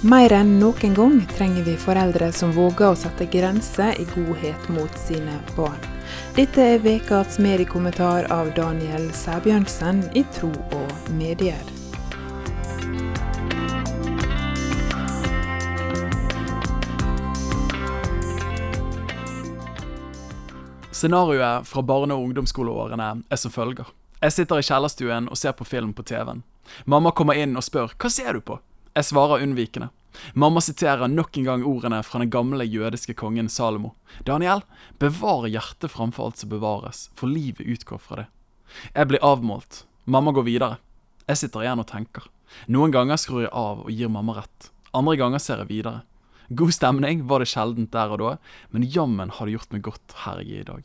Mer enn noen gang trenger vi foreldre som våger å sette grenser i godhet mot sine barn. Dette er ukas mediekommentar av Daniel Sæbjørnsen i Tro og medier. Scenarioet fra barne- og ungdomsskoleårene er som følger. Jeg sitter i kjellerstuen og ser på film på TV-en. Mamma kommer inn og spør 'hva ser du på'? Jeg svarer unnvikende. Mamma siterer nok en gang ordene fra den gamle jødiske kongen Salomo. Daniel, bevar hjertet framfor alt som bevares, for livet utgår fra det. Jeg blir avmålt. Mamma går videre. Jeg sitter igjen og tenker. Noen ganger skrur jeg av og gir mamma rett. Andre ganger ser jeg videre. God stemning var det sjeldent der og da, men jammen har det gjort meg godt her jeg er i dag.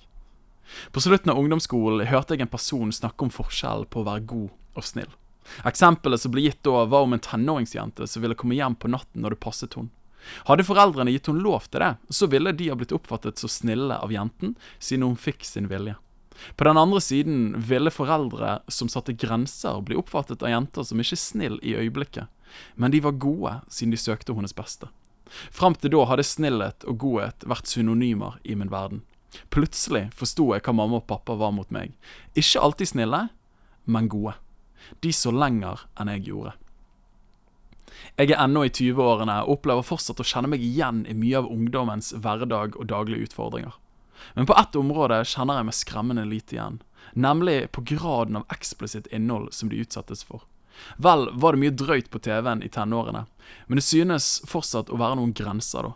På slutten av ungdomsskolen hørte jeg en person snakke om forskjellen på å være god og snill. Eksempelet som ble gitt da, var om en tenåringsjente som ville komme hjem på natten når det passet hun. Hadde foreldrene gitt hun lov til det, så ville de ha blitt oppfattet så snille av jenten, siden hun fikk sin vilje. På den andre siden ville foreldre som satte grenser, bli oppfattet av jenter som ikke snill i øyeblikket, men de var gode siden de søkte hennes beste. Fram til da hadde snillhet og godhet vært synonymer i min verden. Plutselig forsto jeg hva mamma og pappa var mot meg. Ikke alltid snille, men gode. De så lenger enn jeg gjorde. Jeg er ennå i 20-årene og opplever fortsatt å kjenne meg igjen i mye av ungdommens hverdag og daglige utfordringer. Men på ett område kjenner jeg meg skremmende lite igjen, nemlig på graden av eksplisitt innhold som de utsettes for. Vel var det mye drøyt på TV-en i tenårene, men det synes fortsatt å være noen grenser, da.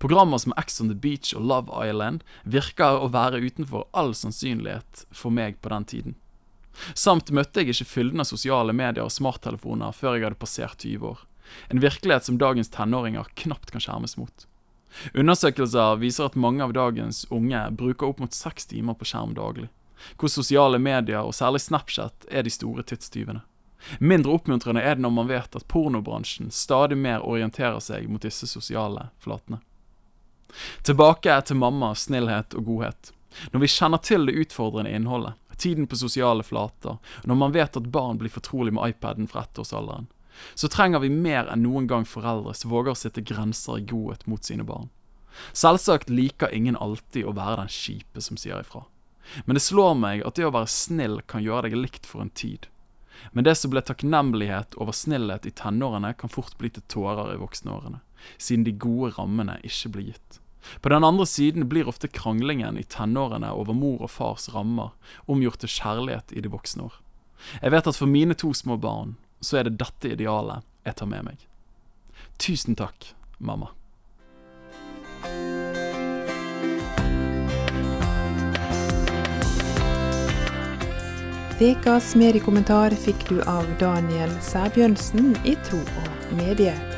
Programmer som Ex on the Beach og Love Island virker å være utenfor all sannsynlighet for meg på den tiden. Samt møtte jeg ikke fylden av sosiale medier og smarttelefoner før jeg hadde passert 20 år. En virkelighet som dagens tenåringer knapt kan skjermes mot. Undersøkelser viser at mange av dagens unge bruker opp mot seks timer på skjerm daglig, hvor sosiale medier, og særlig Snapchat, er de store tidstyvene. Mindre oppmuntrende er det når man vet at pornobransjen stadig mer orienterer seg mot disse sosiale flatene. Tilbake til mamma, snillhet og godhet. Når vi kjenner til det utfordrende innholdet, tiden på sosiale flater, og når man vet at barn blir fortrolig med iPaden fra ettårsalderen, så trenger vi mer enn noen gang foreldre som våger å sette grenser i godhet mot sine barn. Selvsagt liker ingen alltid å være den kjipe som sier ifra. Men det slår meg at det å være snill kan gjøre deg likt for en tid. Men det som ble takknemlighet over snillhet i tenårene, kan fort bli til tårer i voksenårene, siden de gode rammene ikke blir gitt. På den andre siden blir ofte kranglingen i tenårene over mor og fars rammer omgjort til kjærlighet i de voksne år. Jeg vet at for mine to små barn så er det dette idealet jeg tar med meg. Tusen takk, mamma. Ukas mediekommentar fikk du av Daniel Sæbjørnsen i Tro og medier.